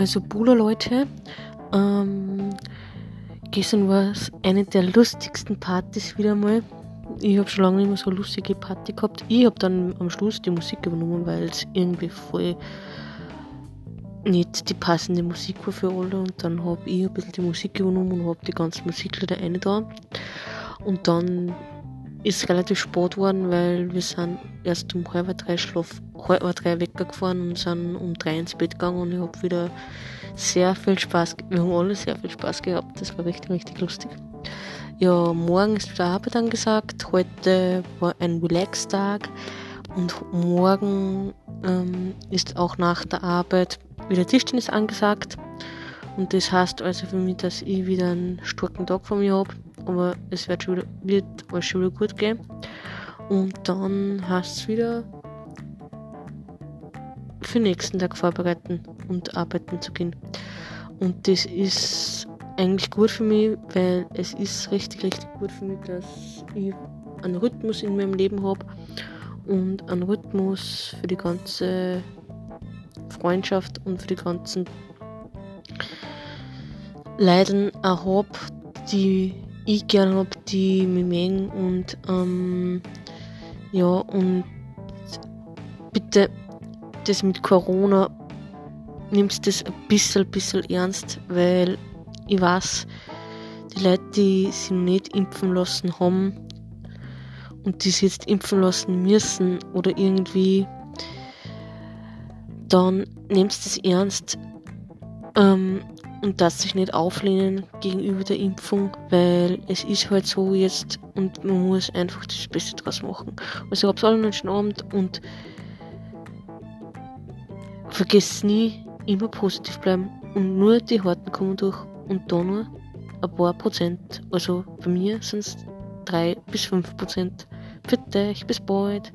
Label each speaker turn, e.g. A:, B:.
A: also Bula Leute, ähm, gestern war es eine der lustigsten Partys wieder mal. Ich habe schon lange nicht mehr so eine lustige Party gehabt. Ich habe dann am Schluss die Musik übernommen, weil es irgendwie voll nicht die passende Musik war für alle. Und dann habe ich ein bisschen die Musik übernommen und habe die ganzen Musiklieder eine da. Und dann ist relativ spät geworden, weil wir sind erst um halb drei Schlaf, halb drei weggefahren und sind um drei ins Bett gegangen und ich habe wieder sehr viel Spaß, wir haben alle sehr viel Spaß gehabt, das war richtig, richtig lustig. Ja, morgen ist wieder Arbeit angesagt, heute war ein Relax-Tag und morgen ähm, ist auch nach der Arbeit wieder Tischtennis angesagt. Und das heißt also für mich, dass ich wieder einen starken Tag vor mir habe. Aber es wird, wieder, wird schon wieder gut gehen. Und dann heißt es wieder für den nächsten Tag vorbereiten und arbeiten zu gehen. Und das ist eigentlich gut für mich, weil es ist richtig, richtig gut für mich, dass ich einen Rhythmus in meinem Leben habe und einen Rhythmus für die ganze Freundschaft und für die ganzen Leiden auch habe, die ich gerne habe, die mich mögen und ähm, ja und bitte das mit Corona nimmst das ein bisschen, bisschen ernst, weil ich weiß, die Leute, die sich nicht impfen lassen haben und die sich jetzt impfen lassen müssen oder irgendwie, dann nehmt das ernst. Ähm, und dass sich nicht auflehnen gegenüber der Impfung, weil es ist halt so jetzt und man muss einfach das Beste draus machen. Also hab's alle noch schon Abend und vergesst nie, immer positiv bleiben und nur die Harten kommen durch und da nur ein paar Prozent. Also bei mir sind es drei bis fünf Prozent. Für dich, bis bald.